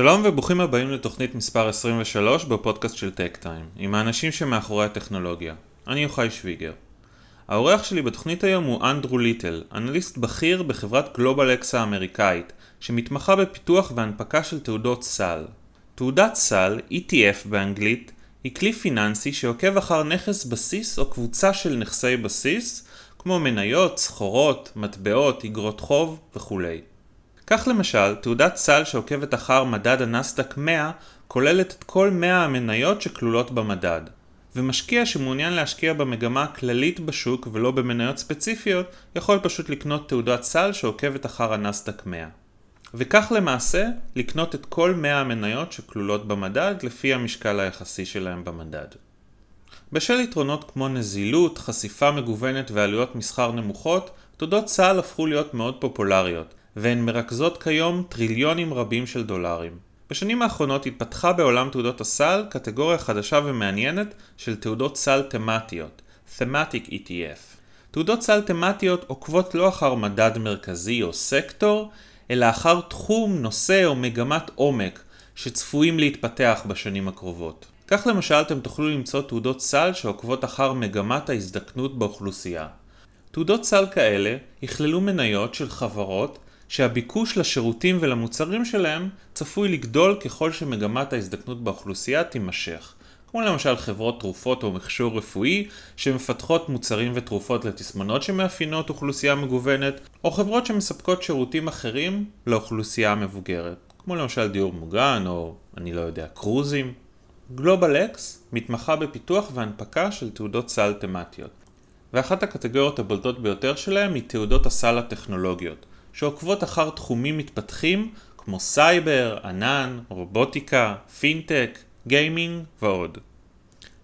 שלום וברוכים הבאים לתוכנית מספר 23 בפודקאסט של טק טיים, עם האנשים שמאחורי הטכנולוגיה. אני יוחאי שוויגר. האורח שלי בתוכנית היום הוא אנדרו ליטל, אנליסט בכיר בחברת גלובל אקס האמריקאית, שמתמחה בפיתוח והנפקה של תעודות סל. תעודת סל, ETF באנגלית, היא כלי פיננסי שעוקב אחר נכס בסיס או קבוצה של נכסי בסיס, כמו מניות, סחורות, מטבעות, אגרות חוב וכולי. כך למשל, תעודת סל שעוקבת אחר מדד הנסדק 100 כוללת את כל 100 המניות שכלולות במדד. ומשקיע שמעוניין להשקיע במגמה הכללית בשוק ולא במניות ספציפיות, יכול פשוט לקנות תעודת סל שעוקבת אחר הנסדק 100. וכך למעשה, לקנות את כל 100 המניות שכלולות במדד לפי המשקל היחסי שלהם במדד. בשל יתרונות כמו נזילות, חשיפה מגוונת ועלויות מסחר נמוכות, תעודות סל הפכו להיות מאוד פופולריות, והן מרכזות כיום טריליונים רבים של דולרים. בשנים האחרונות התפתחה בעולם תעודות הסל קטגוריה חדשה ומעניינת של תעודות סל תמטיות, Thematic ETF. תעודות סל תמטיות עוקבות לא אחר מדד מרכזי או סקטור, אלא אחר תחום, נושא או מגמת עומק שצפויים להתפתח בשנים הקרובות. כך למשל אתם תוכלו למצוא תעודות סל שעוקבות אחר מגמת ההזדקנות באוכלוסייה. תעודות סל כאלה יכללו מניות של חברות שהביקוש לשירותים ולמוצרים שלהם צפוי לגדול ככל שמגמת ההזדקנות באוכלוסייה תימשך. כמו למשל חברות תרופות או מכשור רפואי שמפתחות מוצרים ותרופות לתסמונות שמאפיינות אוכלוסייה מגוונת, או חברות שמספקות שירותים אחרים לאוכלוסייה המבוגרת, כמו למשל דיור מוגן או אני לא יודע, קרוזים. גלובל אקס מתמחה בפיתוח והנפקה של תעודות סל תמטיות, ואחת הקטגוריות הבולטות ביותר שלהם היא תעודות הסל הטכנולוגיות, שעוקבות אחר תחומים מתפתחים כמו סייבר, ענן, רובוטיקה, פינטק, גיימינג ועוד.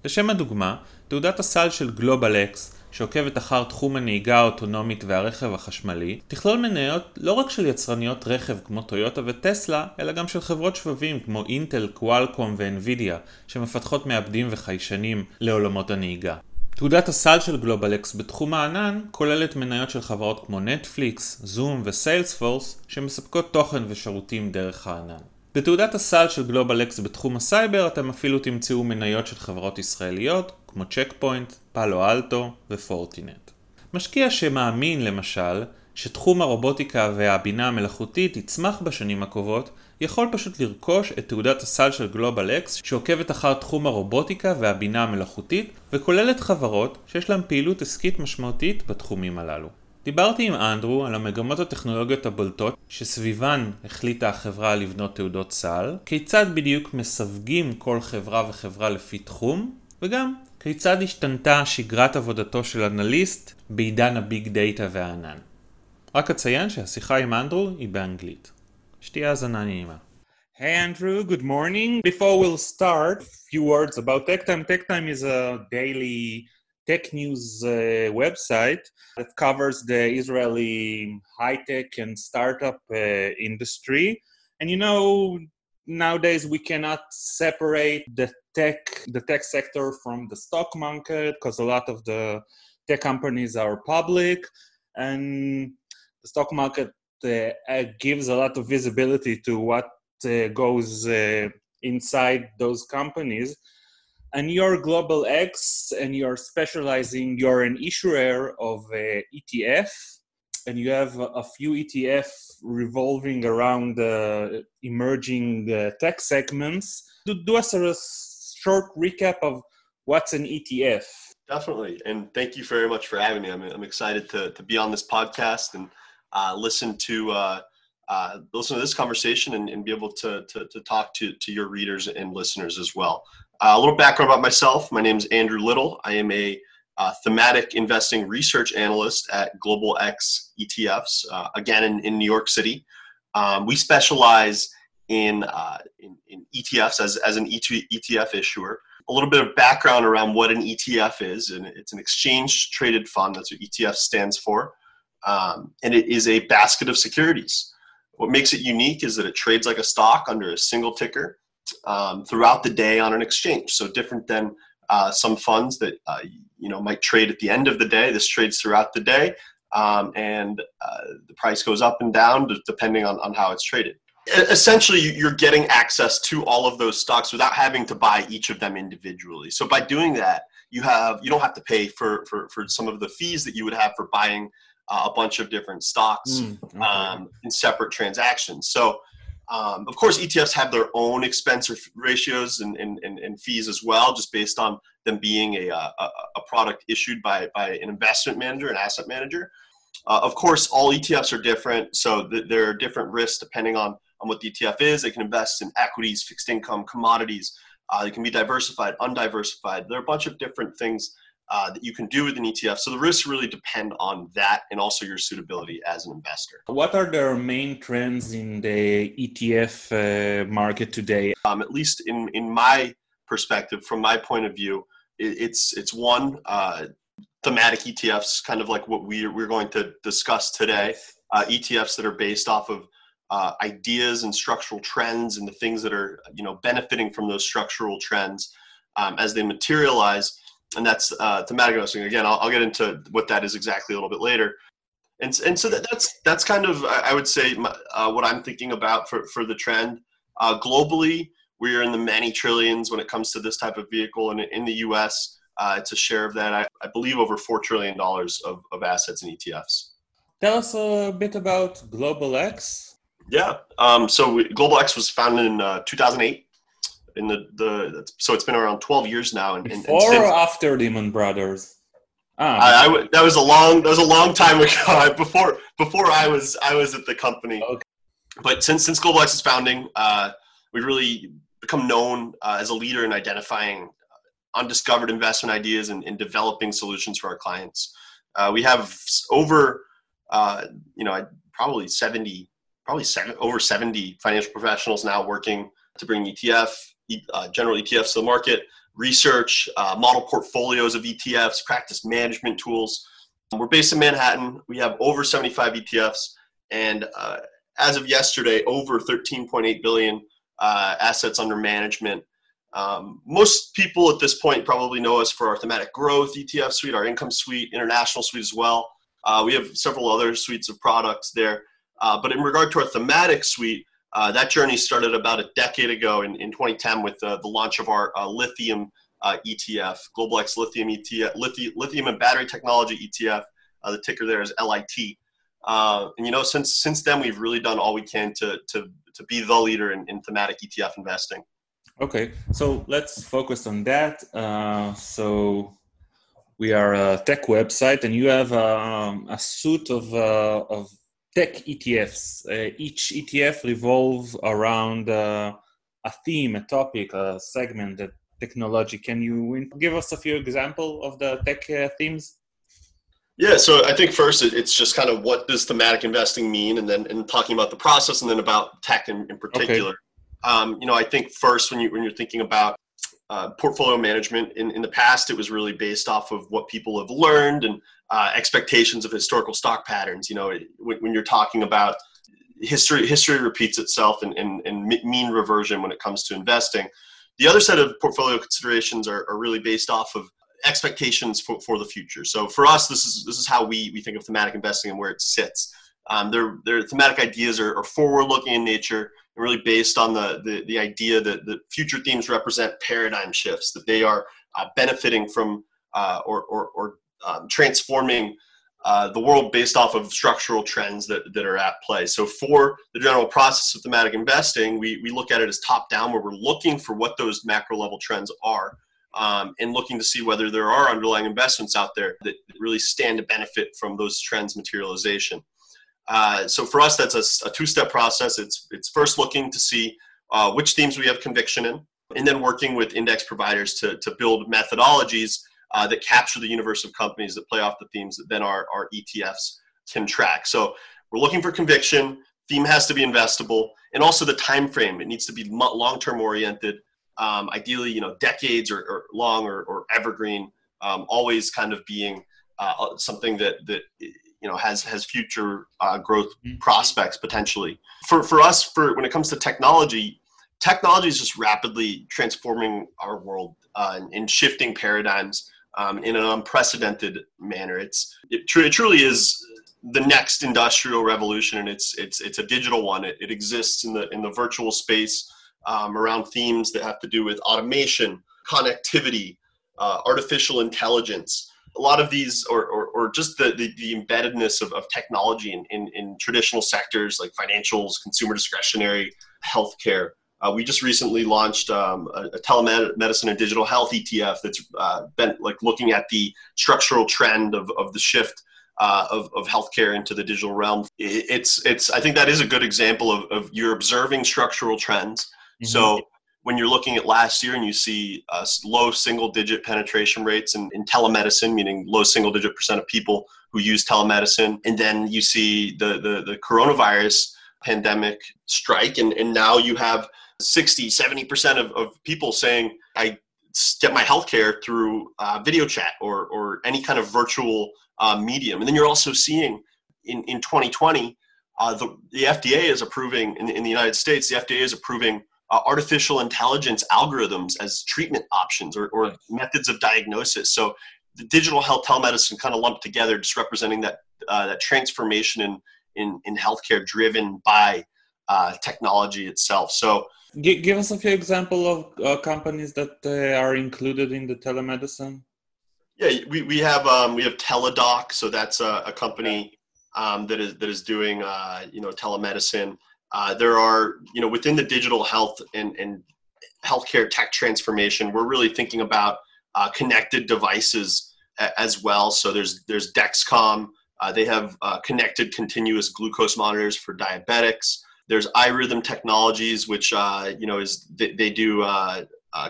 לשם הדוגמה, תעודת הסל של גלובל אקס, שעוקבת אחר תחום הנהיגה האוטונומית והרכב החשמלי, תכלול מניות לא רק של יצרניות רכב כמו טויוטה וטסלה, אלא גם של חברות שבבים כמו אינטל, קוואלקום ואנווידיה, שמפתחות מעבדים וחיישנים לעולמות הנהיגה. תעודת הסל של גלובלקס בתחום הענן כוללת מניות של חברות כמו נטפליקס, זום וסיילספורס שמספקות תוכן ושירותים דרך הענן. בתעודת הסל של גלובלקס בתחום הסייבר אתם אפילו תמצאו מניות של חברות ישראליות כמו צ'ק פוינט, פאלו אלטו ופורטינט. משקיע שמאמין למשל שתחום הרובוטיקה והבינה המלאכותית יצמח בשנים הקרובות יכול פשוט לרכוש את תעודת הסל של גלובל אקס שעוקבת אחר תחום הרובוטיקה והבינה המלאכותית וכוללת חברות שיש להן פעילות עסקית משמעותית בתחומים הללו. דיברתי עם אנדרו על המגמות הטכנולוגיות הבולטות שסביבן החליטה החברה לבנות תעודות סל, כיצד בדיוק מסווגים כל חברה וחברה לפי תחום, וגם כיצד השתנתה שגרת עבודתו של אנליסט בעידן הביג דאטה והענן. רק אציין שהשיחה עם אנדרו היא באנגלית. Hey Andrew, good morning. Before we'll start, a few words about TechTime. TechTime is a daily tech news uh, website that covers the Israeli high tech and startup uh, industry. And you know, nowadays we cannot separate the tech the tech sector from the stock market because a lot of the tech companies are public and the stock market gives a lot of visibility to what uh, goes inside those companies. And you're global x and you're specializing you're an issuer of uh, etf and you have a few etf revolving around uh, emerging uh, tech segments. Do, do us a short recap of what's an etf definitely. And thank you very much for having me. I'm, I'm excited to, to be on this podcast and uh, listen to uh, uh, listen to this conversation and, and be able to, to, to, talk to, to your readers and listeners as well. Uh, a little background about myself. My name is Andrew Little. I am a uh, thematic investing research analyst at Global X ETFs, uh, again in, in New York City. Um, we specialize in, in, in, ETFs as, as an ETF issuer. A little bit of background around what an ETF is, and it's an exchange traded fund. That's what ETF stands for um, and it is a basket of securities. What makes it unique is that it trades like a stock under a single ticker um, throughout the day on an exchange. So different than uh, some funds that uh, you know might trade at the end of the day. This trades throughout the day, um, and uh, the price goes up and down depending on, on how it's traded. essentially you're getting access to all of those stocks without having to buy each of them individually so by doing that you have you don't have to pay for for, for some of the fees that you would have for buying a bunch of different stocks mm, okay. um, in separate transactions so um, of course etfs have their own expense ratios and, and, and, and, fees as well just based on them being a, a, a product issued by, by an investment manager an asset manager uh, of course all etfs are different so th- there are different risks depending on on what the ETF is. They can invest in equities, fixed income, commodities. Uh, they can be diversified, undiversified. There are a bunch of different things uh, that you can do with an ETF. So the risks really depend on that and also your suitability as an investor. What are the main trends in the ETF uh, market today? Um, at least in, in my perspective, from my point of view, it, it's it's one uh, thematic ETFs, kind of like what we we're going to discuss today. Uh, ETFs that are based off of uh, ideas and structural trends and the things that are you know benefiting from those structural trends um, as they materialize and that's uh, thematic investing again I'll, I'll, get into what that is exactly a little bit later. And, and so that, that's that's kind of i would say my, uh, what i'm thinking about for, for the trend. Uh, globally we're in the many trillions when it comes to this type of vehicle. And in the us uh, it's a share of that I, I believe over $4 trillion of, of assets in etfs tell us a bit about global x. Yeah. Um, so we, Global X was founded in uh, 2008. In the, the so it's been around 12 years now. And, Before and or after Lehman Brothers? Ah, I, I, that was a long that was a long time ago. before before I was I was at the company. Okay. But since since Global X's founding, uh, we've really become known uh, as a leader in identifying undiscovered investment ideas and, and developing solutions for our clients. Uh, we have over uh, you know probably 70 probably seven, over 70 financial professionals now working to bring ETF, uh, general ETFs to the market, research, uh, model portfolios of ETFs, practice management tools. We're based in Manhattan. We have over 75 ETFs, and uh, as of yesterday, over 13.8 billion uh, assets under management. Um, most people at this point probably know us for our thematic growth ETF suite, our income suite, international suite as well. Uh, we have several other suites of products there. Uh, but in regard to our thematic suite, uh, that journey started about a decade ago in, in 2010 with uh, the launch of our uh, lithium uh, ETF, Global X Lithium ETF, lithium, lithium and battery technology ETF. Uh, the ticker there is LIT. and you know, since since then, we've really done all we can to to to be the leader in, in thematic ETF investing. Okay, so let's focus on that. so we are a tech website, and you have um, a suite of of tech ETFs. Uh, each ETF revolves around uh, a theme, a topic, a segment, a technology. Can you give us a few examples of the tech uh, themes? Yeah, so I think first it's just kind of what does thematic investing mean, and then and talking about the process, and then about tech in, in particular. Okay. Um, you know, I think first when you when you're thinking about uh, portfolio management. In, in the past it was really based off of what people have learned and uh, expectations of historical stock patterns. You know when, when, you're talking about history history repeats itself and, and, and, mean reversion when it comes to investing. The other set of portfolio considerations are, are really based off of expectations for, for the future. So for us this is this is how we, we think of thematic investing and where it sits. Um, their, their thematic ideas are, are forward looking in nature really based on the, the, the idea that the future themes represent paradigm shifts, that they are uh, benefiting from uh, or, or, or um, transforming uh, the world based off of structural trends that, that are at play. So, for the general process of thematic investing, we, we look at it as top down, where we're looking for what those macro level trends are um, and looking to see whether there are underlying investments out there that really stand to benefit from those trends materialization. Uh, so for us, that's a, a, two-step process. It's it's first looking to see uh, which themes we have conviction in, and then working with index providers to to build methodologies uh, that capture the universe of companies that play off the themes that then our our ETFs can track. So we're looking for conviction. Theme has to be investable, and also the time frame. It needs to be long-term oriented. Um, ideally, you know, decades or, or long or, or evergreen. Um, always kind of being uh, something that that you know has has future uh, growth mm-hmm. prospects potentially. For for us, for when it comes to technology, technology is just rapidly transforming our world uh, and, shifting paradigms um, in an unprecedented manner. It's it, tr- it truly is the next industrial revolution, and it's it's it's a digital one. It, it exists in the in the virtual space um, around themes that have to do with automation, connectivity, uh, artificial intelligence. A lot of these, or, or, or just the, the, the, embeddedness of, of technology in, in, in traditional sectors like financials, consumer discretionary, healthcare. Uh, we just recently launched um, a, a, telemedicine and digital health ETF that's uh, been like looking at the structural trend of, of the shift uh, of, of healthcare into the digital realm. It's, it's, I think that is a good example of, of you're observing structural trends. Mm-hmm. So when you're looking at last year and you see uh, low single digit penetration rates in, in telemedicine, meaning low single digit percent of people who use telemedicine, and then you see the, the, the coronavirus pandemic strike, and, and now you have 60, 70% of, of people saying, I get my healthcare through uh, video chat or, or any kind of virtual uh, medium. And then you're also seeing in, in 2020, uh, the, the FDA is approving, in, in the United States, the FDA is approving uh, artificial intelligence algorithms as treatment options or, or methods of diagnosis. So the digital health telemedicine kind of lumped together, just representing that, uh, that transformation in, in, in healthcare driven by uh, technology itself. So give us a few example of uh, companies that uh, are included in the telemedicine. Yeah, we, we have um, we have Teladoc, so that's a, a company um, that is that is doing uh, you know telemedicine. Uh, there are you know within the digital health and, and healthcare tech transformation, we're really thinking about uh, connected devices a, as well. So there's there's Dexcom. Uh, they have uh, connected continuous glucose monitors for diabetics. There's iRhythm Technologies, which uh, you know is they, they do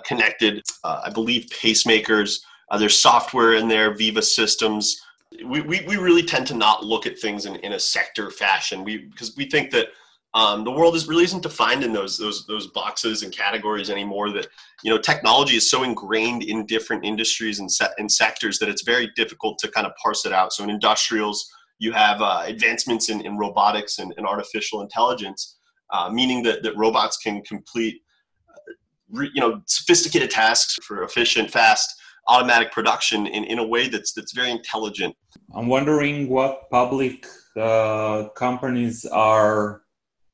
connected, I believe, pacemakers there's software in there, Veeva Systems. We, we, we really tend to not look at things in, in a sector fashion we, because we think that um, the world is really isn't defined in those those those boxes and categories anymore. That you know, technology is so ingrained in different industries and set and sectors that it's very difficult to kind of parse it out. So in industrials, you have uh, advancements in, in robotics and, and artificial intelligence, uh, meaning that that robots can complete uh, you know sophisticated tasks for efficient, fast automatic production in, in a way that's that's very intelligent. I'm wondering what public uh, companies are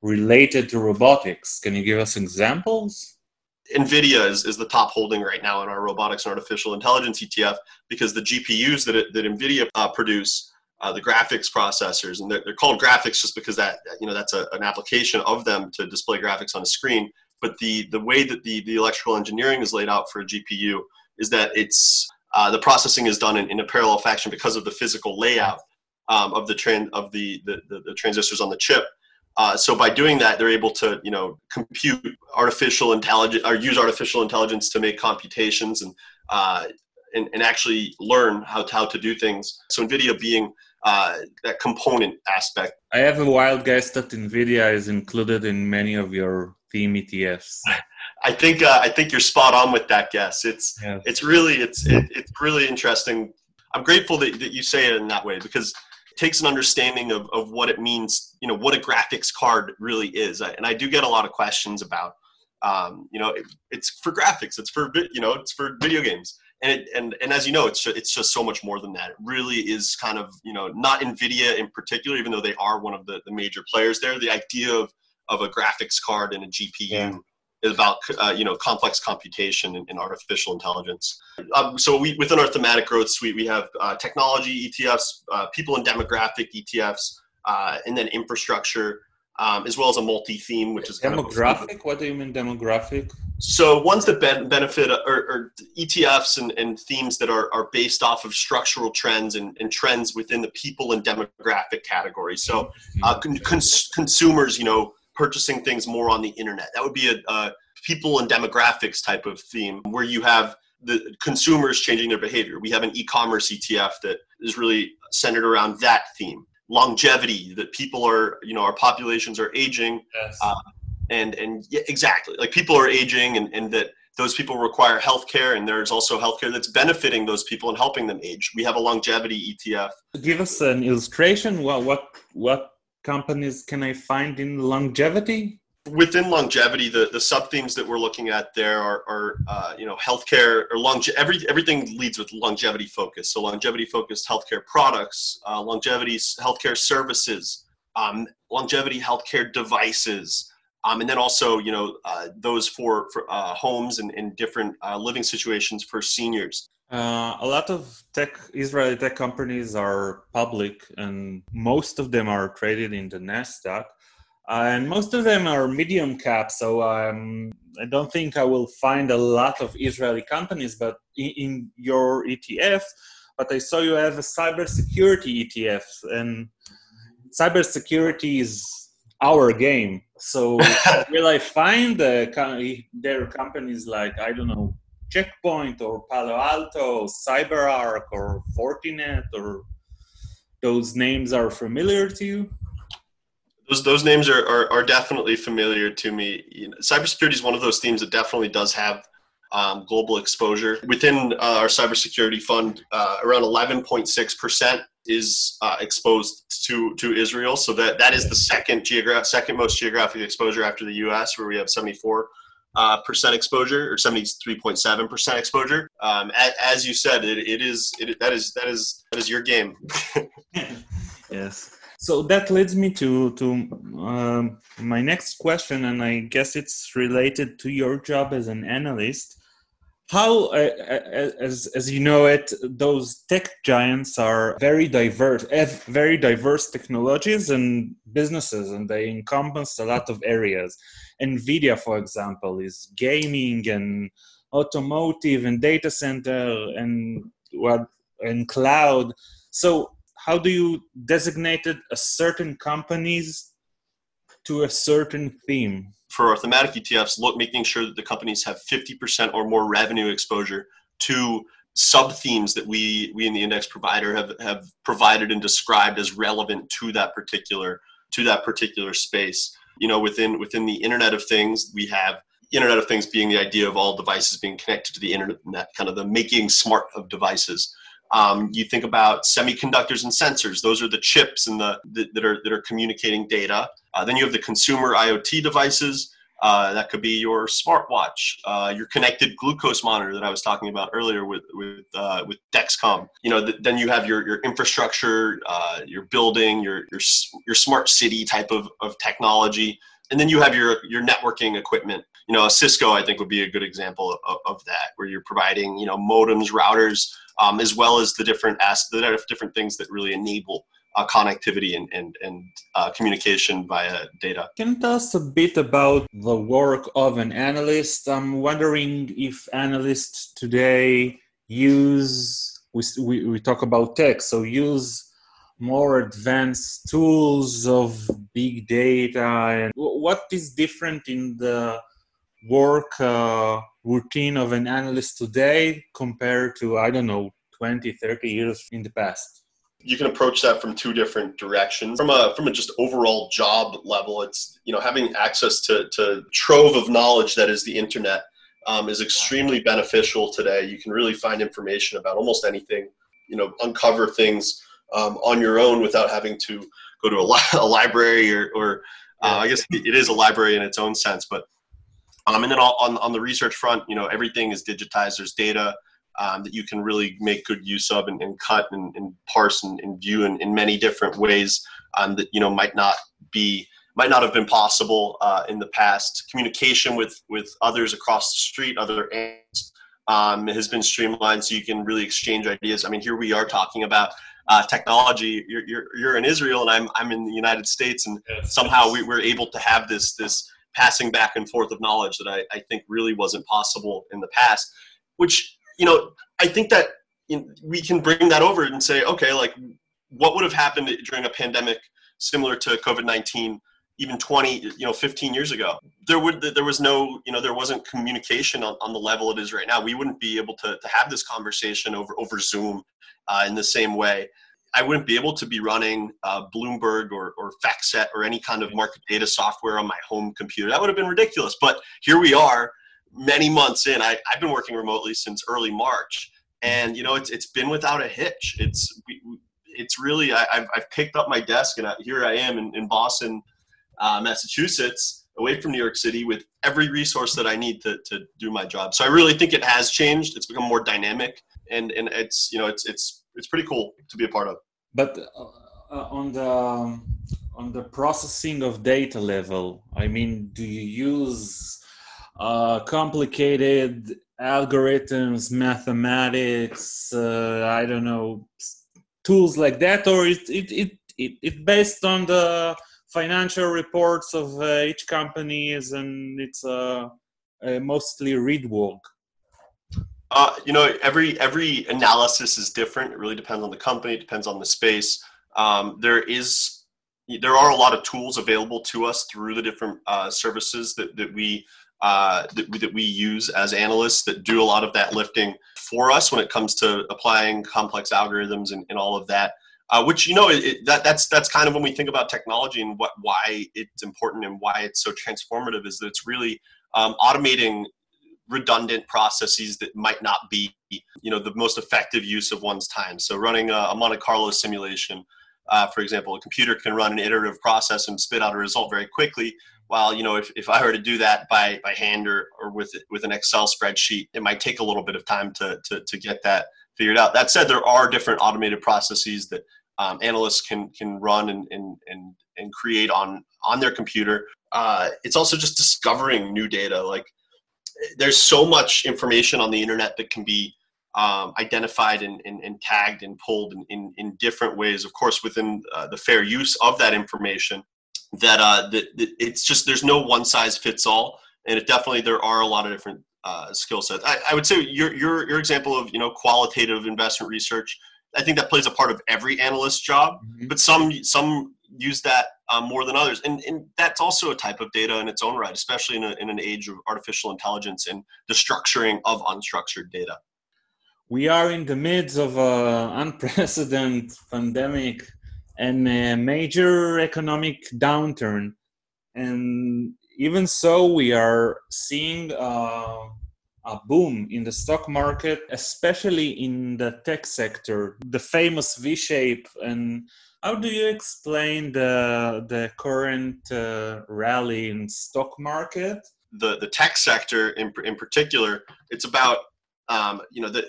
related to robotics. Can you give us examples? NVIDIA is, is the top holding right now in our robotics and artificial intelligence ETF because the GPUs that, it, that NVIDIA uh, produce, uh, the graphics processors, and they're, they're, called graphics just because that you know that's a, an application of them to display graphics on a screen. But the the way that the, the electrical engineering is laid out for a GPU is that it's uh, the processing is done in, in, a parallel fashion because of the physical layout um, of the trend of the, the, the, the, transistors on the chip. Uh, so by doing that, they're able to you know compute artificial intelligence or use artificial intelligence to make computations and uh, and, and actually learn how to, how to do things. So NVIDIA being uh, that component aspect. I have a wild guess that NVIDIA is included in many of your theme ETFs. I think uh, I think you're spot on with that guess. It's yes. it's really it's it, it's really interesting. I'm grateful that, that you say it in that way because takes an understanding of, of what it means, you know, what a graphics card really is. And I do get a lot of questions about, um, you know, it, it's for graphics, it's for you know, it's for video games, and it, and and as you know, it's it's just so much more than that. It really is kind of you know not Nvidia in particular, even though they are one of the, the major players there. The idea of of a graphics card and a GPU. Yeah about uh, you know complex computation and, artificial intelligence. Um, so we within our thematic growth suite we have uh, technology ETFs, uh, people and demographic ETFs, uh, and then infrastructure. Um, as well as a multi-theme, which is demographic. Kind of what do you mean demographic? So ones that ben- benefit are, are ETFs and, and, themes that are, are based off of structural trends and, and trends within the people and demographic category. So uh, cons- consumers, you know, purchasing things more on the internet. That would be a, a people and demographics type of theme where you have the consumers changing their behavior. We have an e-commerce ETF that is really centered around that theme. Longevity, that people are, you know, our populations are aging. Yes. Uh, and and yeah, exactly, like people are aging and, and that those people require healthcare and there's also healthcare that's benefiting those people and helping them age. We have a longevity ETF. Give us an illustration. What what what companies can I find in longevity? within longevity, the, the sub themes that we're looking at there are, are uh, you know healthcare or longe- every, everything leads with longevity focus. So longevity focused healthcare products, uh, longevity healthcare services, um, longevity healthcare devices, um, and then also you know uh, those for, for uh, homes and, and different uh, living situations for seniors. Uh, a lot of tech Israeli tech companies are public, and most of them are traded in the Nasdaq and most of them are medium cap. So um, I don't think I will find a lot of Israeli companies, but in, in your ETF. But I saw you have a cybersecurity ETF, and cybersecurity is our game. So will I find the, their companies like I don't know Check Point or Palo Alto, CyberArk or Fortinet or those names are familiar to you? those those names are, are, are definitely familiar to me. You know, cybersecurity is one of those themes that definitely does have um, global exposure. Within uh, our cybersecurity fund, uh, around 11.6 percent is uh, exposed to to Israel. So that that is the second geographic second most geographic exposure after the U.S., where we have 74 uh, percent exposure or 73.7 percent exposure. Um, as, as, you said, it, it is it, that is that is that is your game. yes so that leads me to to um, my next question and i guess it's related to your job as an analyst how uh, uh as as you know it those tech giants are very diverse have very diverse technologies and businesses and they encompass a lot of areas nvidia for example is gaming and automotive and data center and what and cloud so how do you designate a certain companies to a certain theme? For our thematic ETFs, look making sure that the companies have 50% or more revenue exposure to sub themes that we we in the index provider have have provided and described as relevant to that particular to that particular space. You know, within within the Internet of Things, we have Internet of Things being the idea of all devices being connected to the internet, kind of the making smart of devices. Um, you think about semiconductors and sensors; those are the chips and the, the that are that are communicating data. Uh, then you have the consumer IoT devices. Uh, that could be your smartwatch, uh, your connected glucose monitor that I was talking about earlier with with uh, with Dexcom. You know, th- then you have your your infrastructure, uh, your building, your your your smart city type of, of technology, and then you have your your networking equipment. You know, Cisco I think would be a good example of, of that, where you're providing you know modems, routers, um, as well as the different as- the different things that really enable uh, connectivity and and, and uh, communication via data. Can you tell us a bit about the work of an analyst? I'm wondering if analysts today use we, we, talk about tech, so use more advanced tools of big data and what is different in the work uh, routine of an analyst today compared to i don't know 20 30 years in the past you can approach that from two different directions from a from a just overall job level it's you know having access to to trove of knowledge that is the internet um, is extremely beneficial today you can really find information about almost anything you know uncover things um, on your own without having to go to a, li- a library or, or uh, i guess it is a library in its own sense but um, and then on, on the research front, you know, everything is digitized. There's data um, that you can really make good use of and, and cut and, and parse and, and view in, in, many different ways um, that, you know, might not be might not have been possible uh, in the past. Communication with with others across the street, other ends, um, has been streamlined, so you can really exchange ideas. I mean, here we are talking about uh, technology. You're, you're, you're in Israel, and I'm I'm in the United States, and somehow we were able to have this this passing back and forth of knowledge that I, I think really wasn't possible in the past. Which you know, I think that we can bring that over and say, okay, like what would have happened during a pandemic similar to COVID nineteen? even 20 you know 15 years ago there would there was no you know there wasn't communication on, on the level it is right now we wouldn't be able to, to have this conversation over over zoom uh, in the same way I wouldn't be able to be running uh, Bloomberg or, or FactSet or any kind of market data software on my home computer. That would have been ridiculous. But here we are, many months in. I, have been working remotely since early March, and you know it's it's been without a hitch. It's it's really I, have I've picked up my desk and I, here I am in, in Boston, uh, Massachusetts, away from New York City with every resource that I need to, to do my job. So I really think it has changed. It's become more dynamic and, and it's, you know, it's, it's, it's pretty cool to be a part of. But uh, uh on the, on the processing of data level, I mean, do you use uh, complicated algorithms, mathematics, uh, I don't know, tools like that, or it, it, it, it, it based on the financial reports of uh, each companies and it's uh, uh, mostly read work? Uh, you know, every every analysis is different. It really depends on the company. It depends on the space. Um, there is there are a lot of tools available to us through the different uh, services that, that we uh, that, that, we use as analysts that do a lot of that lifting for us when it comes to applying complex algorithms and, and all of that. Uh, which you know it, that that's that's kind of when we think about technology and what why it's important and why it's so transformative is that it's really um, automating redundant processes that might not be you know the most effective use of one's time. So running a, a Monte Carlo simulation. Uh, for example, a computer can run an iterative process and spit out a result very quickly, while you know if, if i were to do that by by hand or, or with with an excel spreadsheet it might take a little bit of time to, to, to get that figured out. That said there are different automated processes that um, analysts can can run and, and and and create on on their computer. Uh, it's also just discovering new data. Like there's so much information on the internet that can be um, identified and, and, and, tagged and pulled in, in, in, different ways. Of course within uh, the fair use of that information that uh that, that it's just there's no one size fits all. And it definitely there are a lot of different uh, skill sets. I, I would say your your your example of you know qualitative investment research i think that plays a part of every analyst job mm-hmm. but some some use that um, more than others. And, and that's also a type of data in its own right especially in, a, in an age of artificial intelligence and the structuring of unstructured data. We are in the midst of an unprecedented pandemic and a major economic downturn. And even so, we are seeing uh, a boom in the stock market, especially in the tech sector, the famous V shape. And how do you explain the, the current uh, rally in stock market? The, the tech sector in, in particular, it's about um, you know the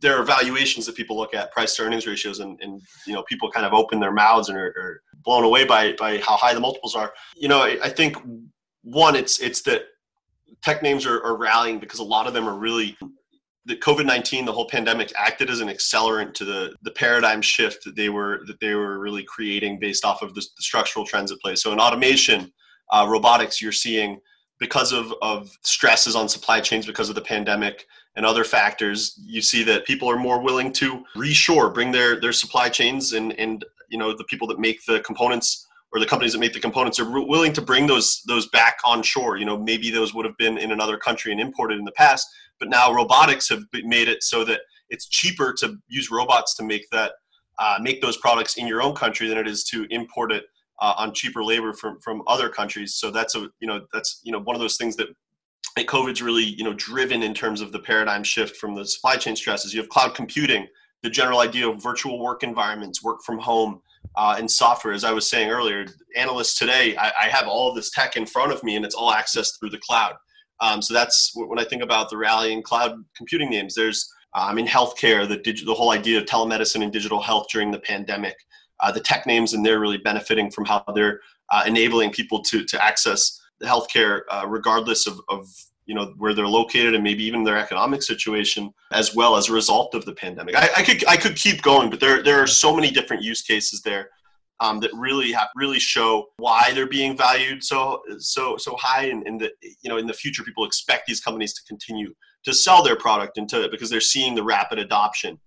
there are valuations that people look at, price to earnings ratios, and, and you know people kind of open their mouths and are, are blown away by by how high the multiples are. You know, I, I think one, it's it's that tech names are, are rallying because a lot of them are really the COVID nineteen, the whole pandemic, acted as an accelerant to the the paradigm shift that they were that they were really creating based off of the, the structural trends at play. So in automation, uh, robotics, you're seeing because of, of stresses on supply chains because of the pandemic and other factors, you see that people are more willing to reshore, bring their, their supply chains and, and you know the people that make the components or the companies that make the components are willing to bring those those back on shore. You know, maybe those would have been in another country and imported in the past, but now robotics have made it so that it's cheaper to use robots to make that uh, make those products in your own country than it is to import it uh, on cheaper labor from from other countries. So that's a you know that's you know one of those things that COVID's really you know driven in terms of the paradigm shift from the supply chain stresses. You have cloud computing, the general idea of virtual work environments, work from home, uh, and software. As I was saying earlier, analysts today, I, I, have all of this tech in front of me, and it's all accessed through the cloud. Um, so that's when I think about the rallying cloud computing names. There's um, in healthcare, the, the whole idea of telemedicine and digital health during the pandemic uh, the tech names, and they're really benefiting from how they're uh, enabling people to to access healthcare uh, regardless of, of you know where they're located and maybe even their economic situation as well as a result of the pandemic. I, I could I could keep going, but there there are so many different use cases there. Um, that really have really show why they're being valued so so so high and, that you know in the future people expect these companies to continue to sell their product into because they're seeing the rapid adoption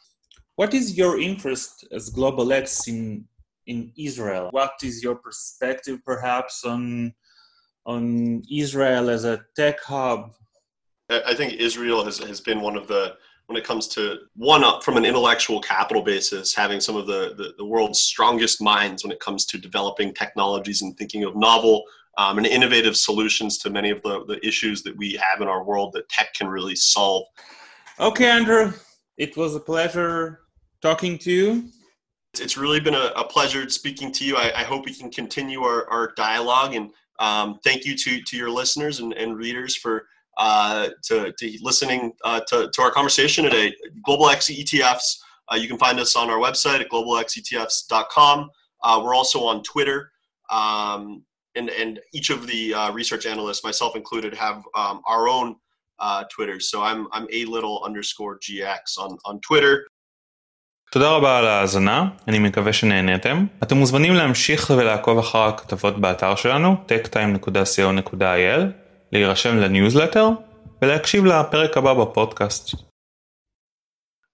what is your interest as Global X in in Israel? What is your perspective, perhaps, on on Israel as a tech hub? I think Israel has, has been one of the when it comes to one up from an intellectual capital basis, having some of the, the, the, world's strongest minds when it comes to developing technologies and thinking of novel um, and innovative solutions to many of the, the issues that we have in our world that tech can really solve. Okay, Andrew, it was a pleasure talking to you. It's really been a, a pleasure speaking to you. I, I, hope we can continue our, our dialogue and Um, thank you to to your listeners and, and readers for uh, to, to listening uh, to, to our conversation today. Global X ETFs. Uh, you can find us on our website at globalxetfs.com. Uh, we're also on Twitter. Um, and, and each of the uh, research analysts, myself included, have um, our own uh, Twitters. So I'm, I'm a little underscore GX on, on Twitter. תודה רבה על ההאזנה, אני מקווה שנהניתם. אתם מוזמנים להמשיך ולעקוב אחר הכתבות באתר שלנו, techtime.co.il, להירשם לניוזלטר ולהקשיב לפרק הבא בפודקאסט.